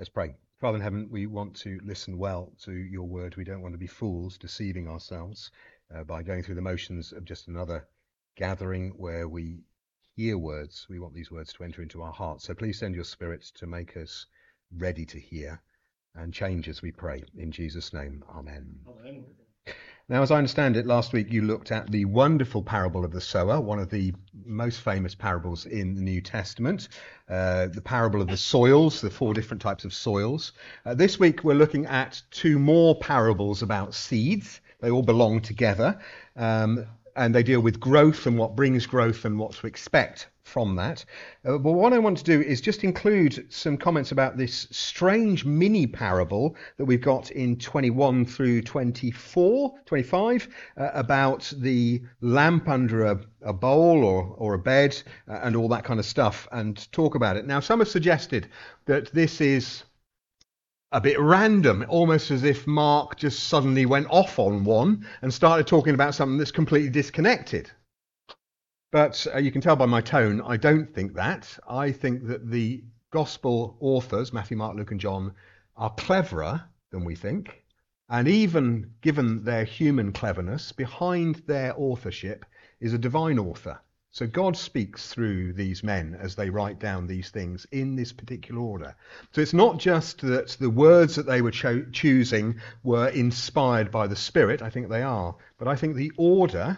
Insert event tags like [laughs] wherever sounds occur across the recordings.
Let's pray. Father in heaven, we want to listen well to your word. We don't want to be fools, deceiving ourselves uh, by going through the motions of just another gathering where we hear words. We want these words to enter into our hearts. So please send your spirit to make us ready to hear and change as we pray. In Jesus' name, amen. amen. Now, as I understand it, last week you looked at the wonderful parable of the sower, one of the most famous parables in the New Testament, uh, the parable of the soils, the four different types of soils. Uh, this week we're looking at two more parables about seeds. They all belong together, um, and they deal with growth and what brings growth and what to expect from that. Uh, but what I want to do is just include some comments about this strange mini parable that we've got in 21 through 24, 25, uh, about the lamp under a, a bowl or, or a bed uh, and all that kind of stuff, and talk about it. Now, some have suggested that this is a bit random, almost as if Mark just suddenly went off on one and started talking about something that's completely disconnected. But uh, you can tell by my tone, I don't think that. I think that the gospel authors, Matthew, Mark, Luke, and John, are cleverer than we think. And even given their human cleverness, behind their authorship is a divine author. So God speaks through these men as they write down these things in this particular order. So it's not just that the words that they were cho- choosing were inspired by the Spirit, I think they are, but I think the order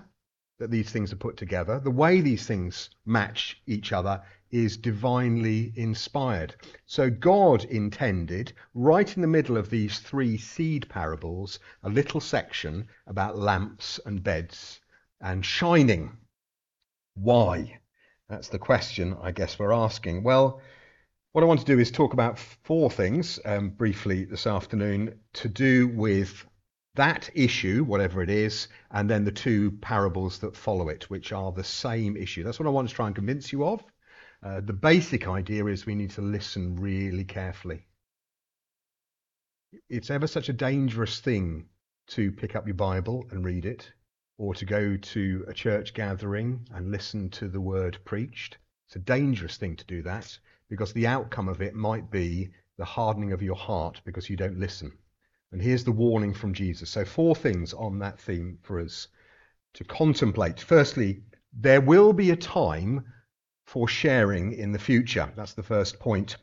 that these things are put together, the way these things match each other is divinely inspired. So God intended, right in the middle of these three seed parables, a little section about lamps and beds and shining. Why? That's the question I guess we're asking. Well, what I want to do is talk about four things um, briefly this afternoon to do with that issue, whatever it is, and then the two parables that follow it, which are the same issue. That's what I want to try and convince you of. Uh, the basic idea is we need to listen really carefully. It's ever such a dangerous thing to pick up your Bible and read it, or to go to a church gathering and listen to the word preached. It's a dangerous thing to do that because the outcome of it might be the hardening of your heart because you don't listen. And here's the warning from Jesus. So, four things on that theme for us to contemplate. Firstly, there will be a time for sharing in the future. That's the first point.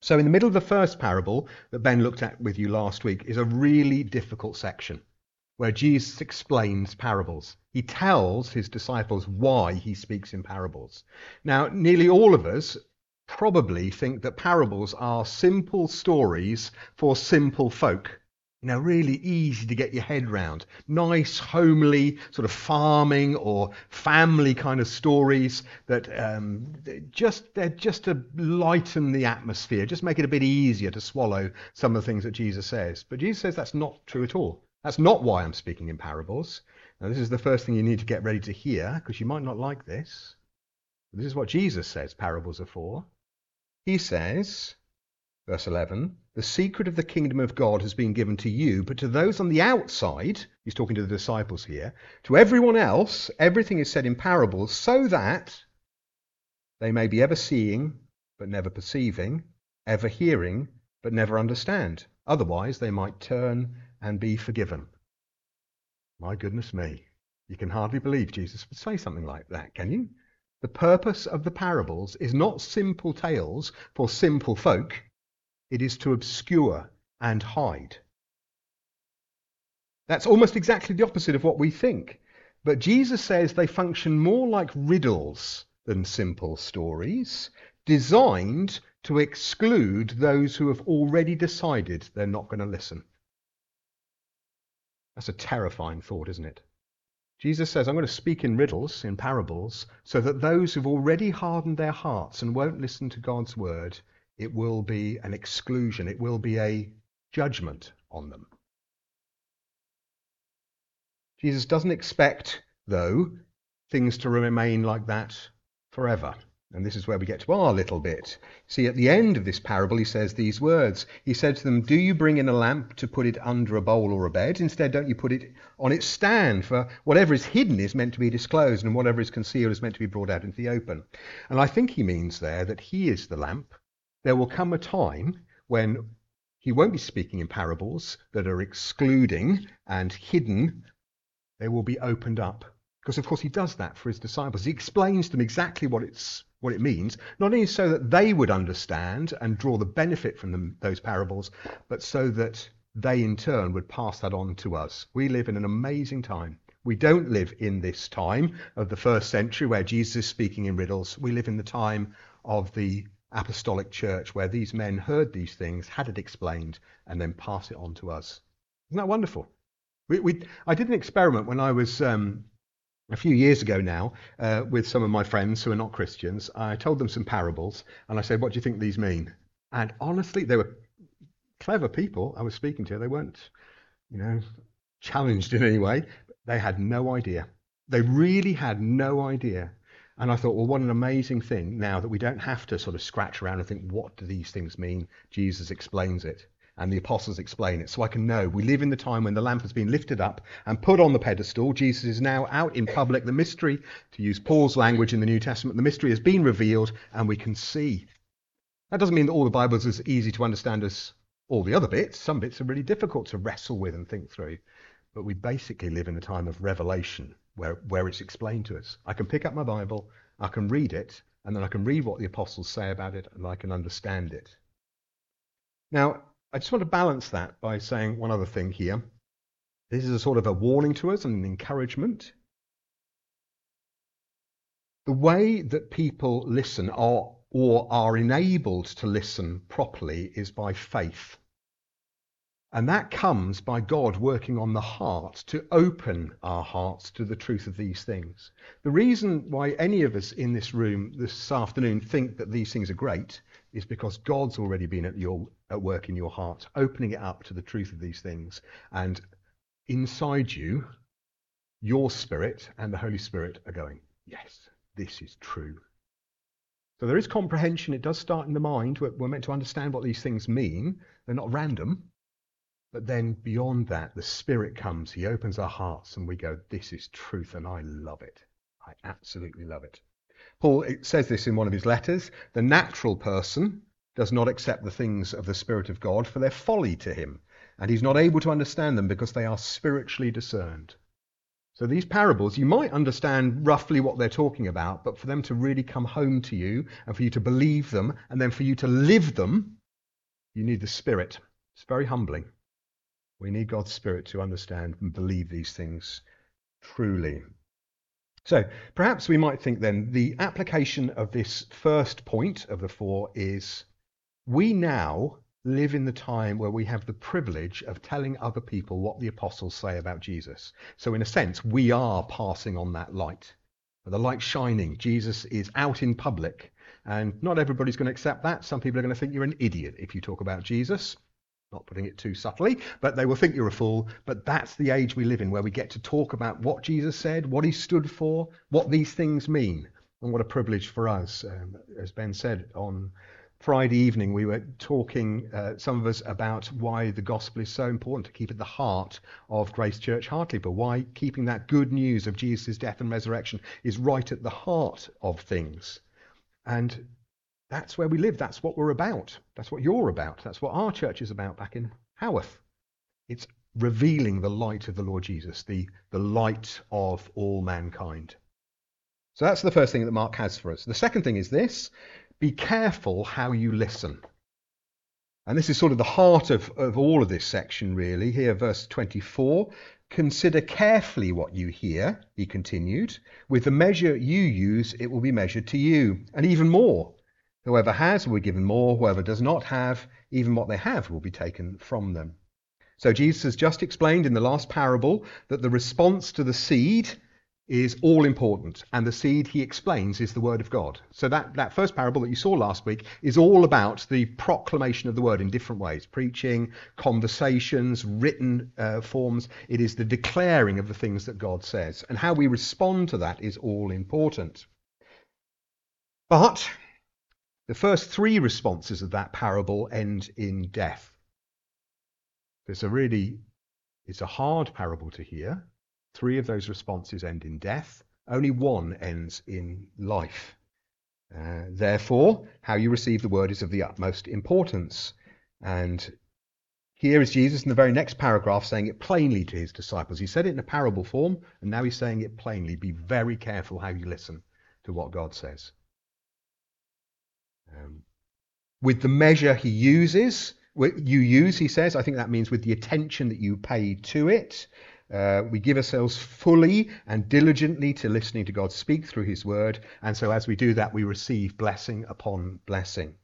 So, in the middle of the first parable that Ben looked at with you last week is a really difficult section where Jesus explains parables. He tells his disciples why he speaks in parables. Now, nearly all of us probably think that parables are simple stories for simple folk. You know, really easy to get your head round. Nice, homely, sort of farming or family kind of stories that um, just they're just to lighten the atmosphere, just make it a bit easier to swallow some of the things that Jesus says. But Jesus says that's not true at all. That's not why I'm speaking in parables. Now, this is the first thing you need to get ready to hear because you might not like this. This is what Jesus says parables are for. He says, Verse 11 The secret of the kingdom of God has been given to you, but to those on the outside, he's talking to the disciples here, to everyone else, everything is said in parables, so that they may be ever seeing, but never perceiving, ever hearing, but never understand. Otherwise, they might turn and be forgiven. My goodness me. You can hardly believe Jesus would say something like that, can you? The purpose of the parables is not simple tales for simple folk. It is to obscure and hide. That's almost exactly the opposite of what we think. But Jesus says they function more like riddles than simple stories, designed to exclude those who have already decided they're not going to listen. That's a terrifying thought, isn't it? Jesus says, I'm going to speak in riddles, in parables, so that those who've already hardened their hearts and won't listen to God's word it will be an exclusion, it will be a judgment on them. Jesus doesn't expect, though, things to remain like that forever. And this is where we get to our little bit. See, at the end of this parable, he says these words. He said to them, Do you bring in a lamp to put it under a bowl or a bed? Instead, don't you put it on its stand? For whatever is hidden is meant to be disclosed, and whatever is concealed is meant to be brought out into the open. And I think he means there that he is the lamp, there will come a time when he won't be speaking in parables that are excluding and hidden, they will be opened up. Because of course he does that for his disciples. He explains to them exactly what it's what it means, not only so that they would understand and draw the benefit from them, those parables, but so that they in turn would pass that on to us. We live in an amazing time. We don't live in this time of the first century where Jesus is speaking in riddles. We live in the time of the apostolic church where these men heard these things, had it explained, and then pass it on to us. Isn't that wonderful? We, we, I did an experiment when I was um, a few years ago now uh, with some of my friends who are not Christians. I told them some parables and I said, What do you think these mean? And honestly, they were clever people I was speaking to. They weren't, you know, challenged in any way. They had no idea. They really had no idea. And I thought, well, what an amazing thing now that we don't have to sort of scratch around and think, what do these things mean? Jesus explains it and the apostles explain it. So I can know we live in the time when the lamp has been lifted up and put on the pedestal. Jesus is now out in public. The mystery, to use Paul's language in the New Testament, the mystery has been revealed and we can see. That doesn't mean that all the Bible is as easy to understand as all the other bits. Some bits are really difficult to wrestle with and think through. But we basically live in a time of revelation where, where it's explained to us. I can pick up my Bible, I can read it, and then I can read what the apostles say about it, and I can understand it. Now, I just want to balance that by saying one other thing here. This is a sort of a warning to us and an encouragement. The way that people listen or, or are enabled to listen properly is by faith. And that comes by God working on the heart to open our hearts to the truth of these things. The reason why any of us in this room this afternoon think that these things are great is because God's already been at, your, at work in your heart, opening it up to the truth of these things. And inside you, your spirit and the Holy Spirit are going, yes, this is true. So there is comprehension. It does start in the mind. We're, we're meant to understand what these things mean. They're not random. But then beyond that, the Spirit comes, He opens our hearts, and we go, This is truth, and I love it. I absolutely love it. Paul says this in one of his letters the natural person does not accept the things of the Spirit of God, for they're folly to him, and he's not able to understand them because they are spiritually discerned. So these parables, you might understand roughly what they're talking about, but for them to really come home to you and for you to believe them and then for you to live them, you need the Spirit. It's very humbling. We need God's Spirit to understand and believe these things truly. So perhaps we might think then the application of this first point of the four is we now live in the time where we have the privilege of telling other people what the apostles say about Jesus. So, in a sense, we are passing on that light. The light shining. Jesus is out in public. And not everybody's going to accept that. Some people are going to think you're an idiot if you talk about Jesus not putting it too subtly, but they will think you're a fool. But that's the age we live in where we get to talk about what Jesus said, what he stood for, what these things mean. And what a privilege for us. Um, as Ben said on Friday evening, we were talking, uh, some of us, about why the gospel is so important to keep at the heart of Grace Church Hartlepool, why keeping that good news of Jesus' death and resurrection is right at the heart of things. And that's where we live. That's what we're about. That's what you're about. That's what our church is about back in Haworth. It's revealing the light of the Lord Jesus, the, the light of all mankind. So that's the first thing that Mark has for us. The second thing is this be careful how you listen. And this is sort of the heart of, of all of this section, really. Here, verse 24. Consider carefully what you hear, he continued. With the measure you use, it will be measured to you, and even more. Whoever has will be given more. Whoever does not have, even what they have will be taken from them. So Jesus has just explained in the last parable that the response to the seed is all important. And the seed, he explains, is the word of God. So that, that first parable that you saw last week is all about the proclamation of the word in different ways preaching, conversations, written uh, forms. It is the declaring of the things that God says. And how we respond to that is all important. But the first three responses of that parable end in death. It's a really it's a hard parable to hear. Three of those responses end in death. Only one ends in life. Uh, therefore, how you receive the word is of the utmost importance. And here is Jesus in the very next paragraph saying it plainly to his disciples. He said it in a parable form, and now he's saying it plainly. Be very careful how you listen to what God says. Um, with the measure he uses, you use, he says, I think that means with the attention that you pay to it. Uh, we give ourselves fully and diligently to listening to God speak through his word. And so as we do that, we receive blessing upon blessing.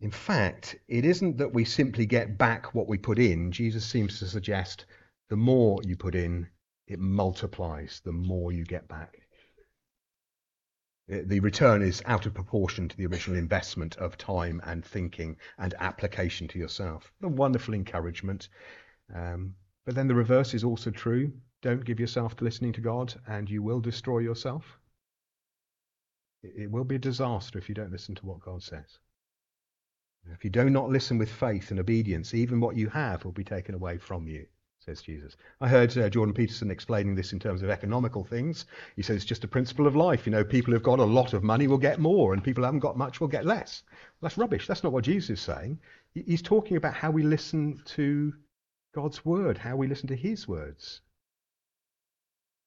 In fact, it isn't that we simply get back what we put in. Jesus seems to suggest the more you put in, it multiplies, the more you get back. The return is out of proportion to the original investment of time and thinking and application to yourself. A wonderful encouragement. Um, but then the reverse is also true. Don't give yourself to listening to God, and you will destroy yourself. It will be a disaster if you don't listen to what God says. If you do not listen with faith and obedience, even what you have will be taken away from you, says Jesus. I heard uh, Jordan Peterson explaining this in terms of economical things. He says it's just a principle of life. You know, people who've got a lot of money will get more, and people who haven't got much will get less. Well, that's rubbish. That's not what Jesus is saying. He's talking about how we listen to God's word, how we listen to his words.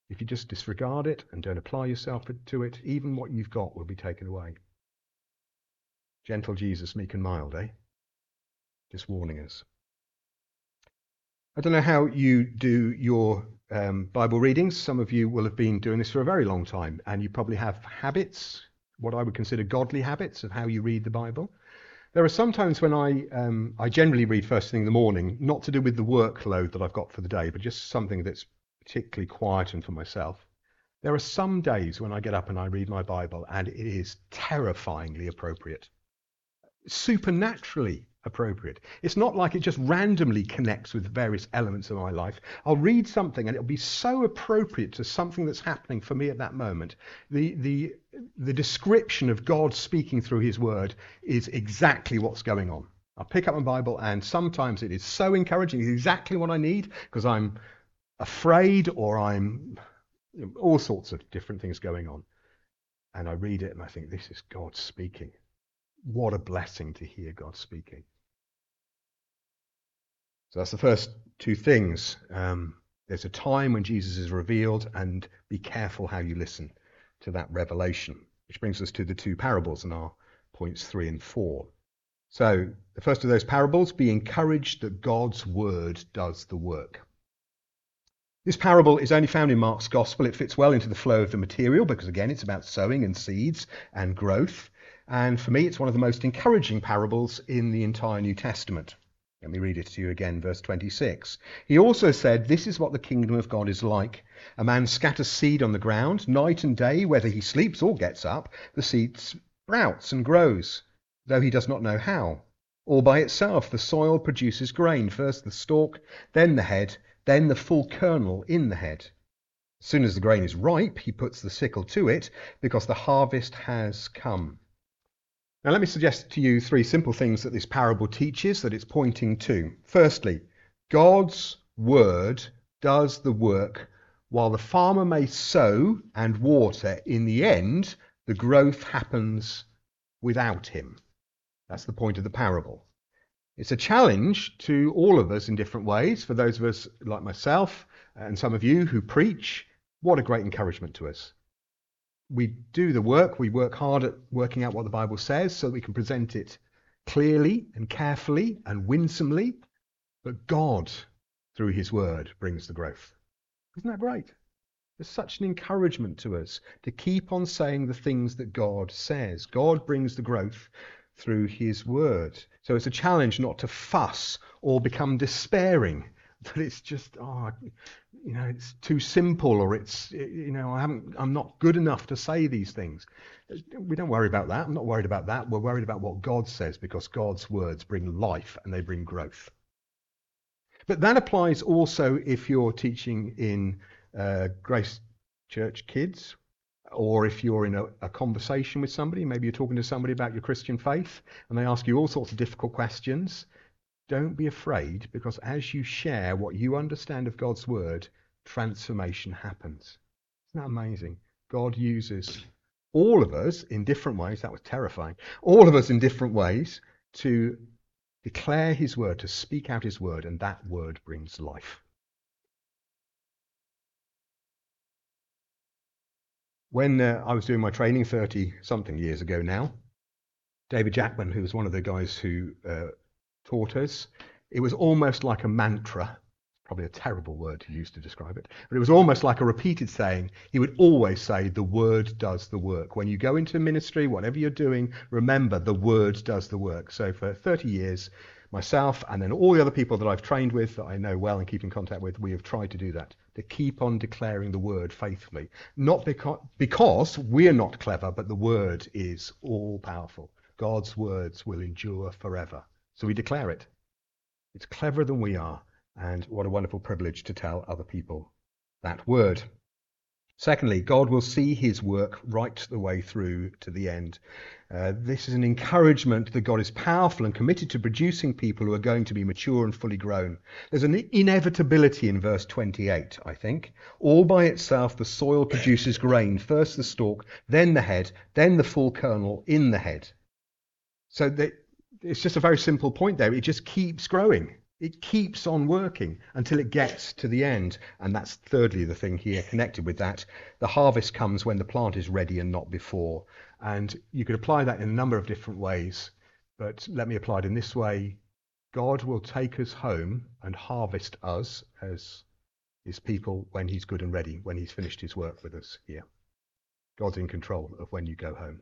If you just disregard it and don't apply yourself to it, even what you've got will be taken away. Gentle Jesus, meek and mild, eh? Just warning us. I don't know how you do your um, Bible readings. Some of you will have been doing this for a very long time, and you probably have habits, what I would consider godly habits of how you read the Bible. There are some times when I, um, I generally read first thing in the morning, not to do with the workload that I've got for the day, but just something that's particularly quiet and for myself. There are some days when I get up and I read my Bible, and it is terrifyingly appropriate supernaturally appropriate. It's not like it just randomly connects with various elements of my life. I'll read something and it'll be so appropriate to something that's happening for me at that moment. The, the, the description of God speaking through his word is exactly what's going on. I'll pick up my Bible and sometimes it is so encouraging. It's exactly what I need because I'm afraid or I'm all sorts of different things going on. And I read it and I think, this is God speaking. What a blessing to hear God speaking. So that's the first two things. Um, there's a time when Jesus is revealed, and be careful how you listen to that revelation. Which brings us to the two parables in our points three and four. So, the first of those parables be encouraged that God's word does the work. This parable is only found in Mark's gospel. It fits well into the flow of the material because, again, it's about sowing and seeds and growth. And for me, it's one of the most encouraging parables in the entire New Testament. Let me read it to you again, verse 26. He also said, This is what the kingdom of God is like. A man scatters seed on the ground, night and day, whether he sleeps or gets up, the seed sprouts and grows, though he does not know how. All by itself, the soil produces grain, first the stalk, then the head, then the full kernel in the head. As soon as the grain is ripe, he puts the sickle to it, because the harvest has come. Now, let me suggest to you three simple things that this parable teaches that it's pointing to. Firstly, God's word does the work while the farmer may sow and water. In the end, the growth happens without him. That's the point of the parable. It's a challenge to all of us in different ways. For those of us like myself and some of you who preach, what a great encouragement to us we do the work, we work hard at working out what the Bible says so that we can present it clearly and carefully and winsomely. But God, through his word, brings the growth. Isn't that great? It's such an encouragement to us to keep on saying the things that God says. God brings the growth through his word. So it's a challenge not to fuss or become despairing that it's just oh you know it's too simple or it's you know I haven't I'm not good enough to say these things. We don't worry about that. I'm not worried about that. We're worried about what God says because God's words bring life and they bring growth. But that applies also if you're teaching in uh, Grace Church kids, or if you're in a, a, conversation with somebody, maybe you're talking to somebody about your Christian faith, and they ask you all sorts of difficult questions, don't be afraid because as you share what you understand of God's word, transformation happens. Isn't that amazing? God uses all of us in different ways. That was terrifying. All of us in different ways to declare his word, to speak out his word, and that word brings life. When uh, I was doing my training 30 something years ago now, David Jackman, who was one of the guys who uh, taught us, it was almost like a mantra probably a terrible word to use to describe it, but it was almost like a repeated saying. He would always say, The word does the work. When you go into ministry, whatever you're doing, remember the word does the work. So for 30 years, myself and then all the other people that I've trained with, that I know well and keep in contact with, we have tried to do that. To keep on declaring the word faithfully. Not because, because we're not clever, but the word is all powerful. God's words will endure forever. So we declare it. It's cleverer than we are. And what a wonderful privilege to tell other people that word. Secondly, God will see his work right the way through to the end. Uh, this is an encouragement that God is powerful and committed to producing people who are going to be mature and fully grown. There's an inevitability in verse 28, I think. All by itself, the soil produces grain, first the stalk, then the head, then the full kernel in the head. So they, it's just a very simple point there. It just keeps growing. It keeps on working until it gets to the end. And that's thirdly the thing here connected with that. The harvest comes when the plant is ready and not before. And you could apply that in a number of different ways. But let me apply it in this way God will take us home and harvest us as his people when he's good and ready, when he's finished his work with us here. God's in control of when you go home.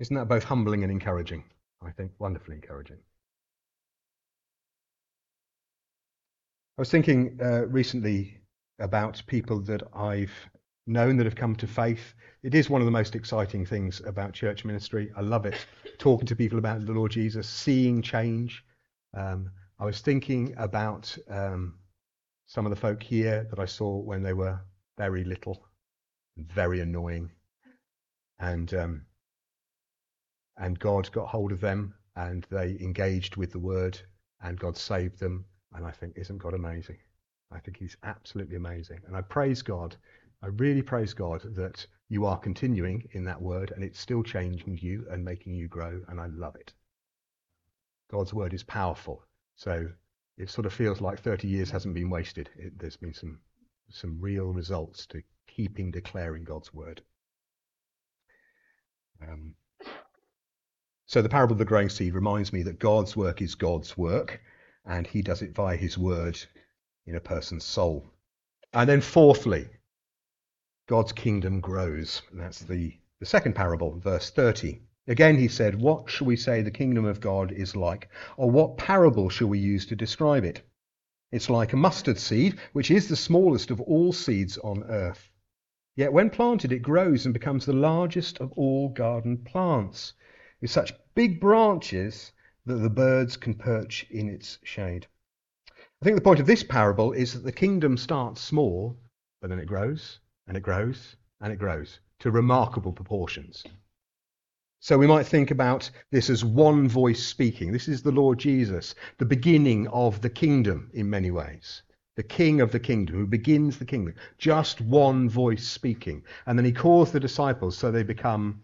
Isn't that both humbling and encouraging? I think wonderfully encouraging. I was thinking uh, recently about people that I've known that have come to faith. It is one of the most exciting things about church ministry. I love it. Talking to people about the Lord Jesus, seeing change. Um, I was thinking about um, some of the folk here that I saw when they were very little, very annoying, and um, and God got hold of them and they engaged with the word and God saved them and I think, isn't God amazing? I think He's absolutely amazing. And I praise God. I really praise God that you are continuing in that word and it's still changing you and making you grow. And I love it. God's word is powerful. So it sort of feels like 30 years hasn't been wasted. It, there's been some, some real results to keeping declaring God's word. Um, so the parable of the growing seed reminds me that God's work is God's work and he does it via his word in a person's soul. And then, fourthly, God's kingdom grows. That's the, the second parable, verse 30. Again, he said, What shall we say the kingdom of God is like? Or what parable shall we use to describe it? It's like a mustard seed, which is the smallest of all seeds on earth. Yet when planted, it grows and becomes the largest of all garden plants, with such big branches that the birds can perch in its shade. I think the point of this parable is that the kingdom starts small, but then it grows and it grows and it grows to remarkable proportions. So we might think about this as one voice speaking. This is the Lord Jesus, the beginning of the kingdom in many ways. The king of the kingdom who begins the kingdom. Just one voice speaking. And then he calls the disciples so they become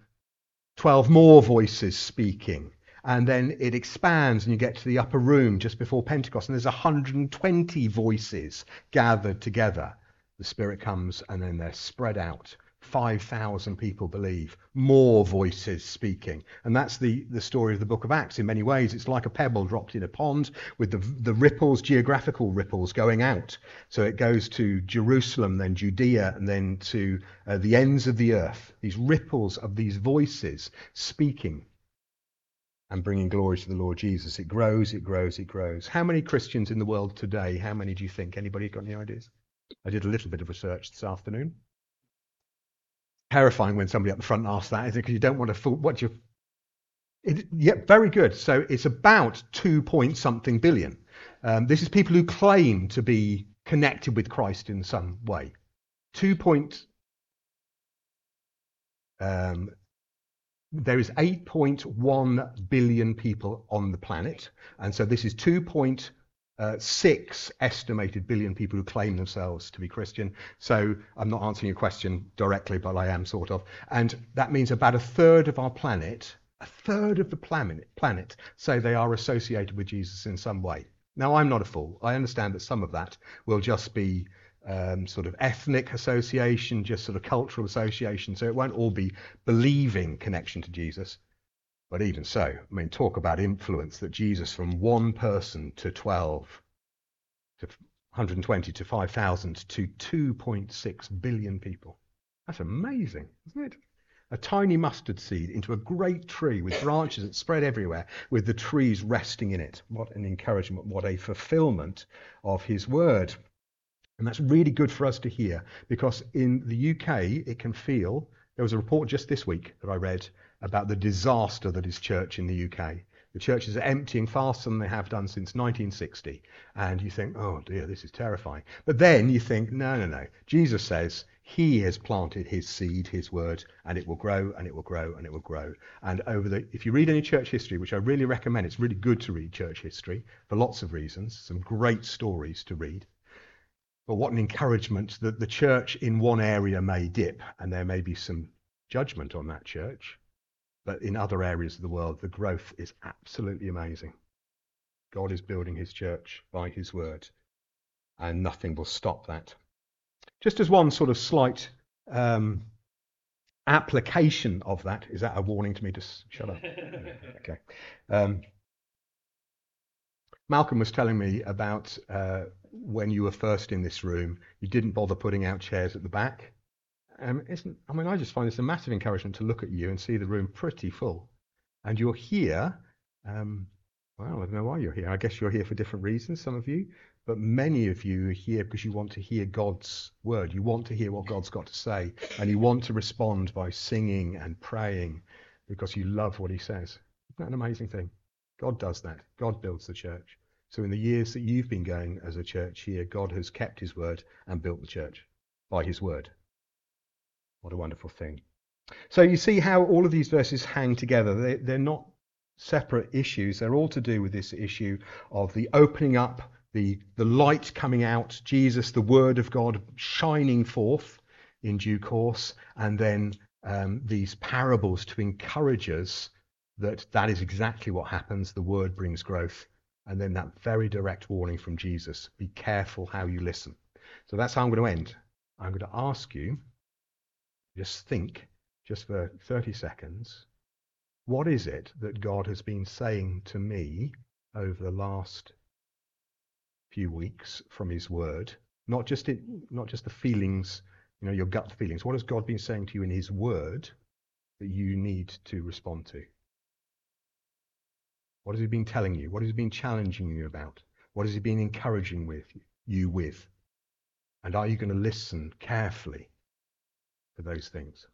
12 more voices speaking and then it expands and you get to the upper room just before Pentecost, and there's 120 voices gathered together. The Spirit comes and then they're spread out. 5,000 people believe, more voices speaking. And that's the, the story of the book of Acts in many ways. It's like a pebble dropped in a pond with the, the ripples, geographical ripples going out. So it goes to Jerusalem, then Judea, and then to uh, the ends of the earth. These ripples of these voices speaking and bringing glory to the Lord Jesus. It grows, it grows, it grows. How many Christians in the world today? How many do you think? Anybody got any ideas? I did a little bit of research this afternoon. Terrifying when somebody up the front asks that, isn't it? Because you don't want to fool. What you? It, very good. So it's about two point something billion. Um, this is people who claim to be connected with Christ in some way. Two point um, there is 8.1 billion people on the planet, and so this is 2.6 uh, estimated billion people who claim themselves to be Christian. So I'm not answering your question directly, but I am sort of. And that means about a third of our planet A third of the planet, planet say they are associated with Jesus in some way. Now, I'm not a fool. I understand that some of that will just be um, sort of ethnic association, just sort of cultural association. So it won't all be believing connection to Jesus. But even so, I mean, talk about influence that Jesus from one person to 12 to 120 to 5,000 to 2.6 billion people. That's amazing, isn't it? A tiny mustard seed into a great tree with branches that spread everywhere, with the trees resting in it. What an encouragement, what a fulfillment of his word. And that's really good for us to hear because in the UK, it can feel. There was a report just this week that I read about the disaster that is church in the UK. The churches are emptying faster than they have done since 1960. And you think, oh dear, this is terrifying. But then you think, no, no, no. Jesus says he has planted his seed, his word, and it will grow and it will grow and it will grow. And over the, if you read any church history, which I really recommend, it's really good to read church history for lots of reasons, some great stories to read. But what an encouragement that the church in one area may dip and there may be some judgment on that church. But in other areas of the world, the growth is absolutely amazing. God is building his church by his word, and nothing will stop that. Just as one sort of slight um, application of that, is that a warning to me to shut up? [laughs] okay. Um, Malcolm was telling me about uh, when you were first in this room, you didn't bother putting out chairs at the back. Um, isn't, I mean, I just find this a massive encouragement to look at you and see the room pretty full. And you're here. Um, well, I don't know why you're here. I guess you're here for different reasons, some of you. But many of you are here because you want to hear God's word. You want to hear what God's got to say. And you want to respond by singing and praying because you love what he says. Isn't that an amazing thing? God does that. God builds the church. So in the years that you've been going as a church here, God has kept his word and built the church by his word. What a wonderful thing. So you see how all of these verses hang together. They, they're not separate issues. They're all to do with this issue of the opening up, the, the light coming out, Jesus, the word of God shining forth in due course, and then um, these parables to encourage us that that is exactly what happens. The word brings growth and then that very direct warning from Jesus be careful how you listen. So that's how I'm going to end. I'm going to ask you, just think, just for 30 seconds, what is it that God has been saying to me over the last few weeks from his word? Not just not just the feelings, you know, your gut feelings. What has God been saying to you in his word that you need to respond to? What has he been telling you? What has he been challenging you about? What has he been encouraging with you with? And are you going to listen carefully to those things?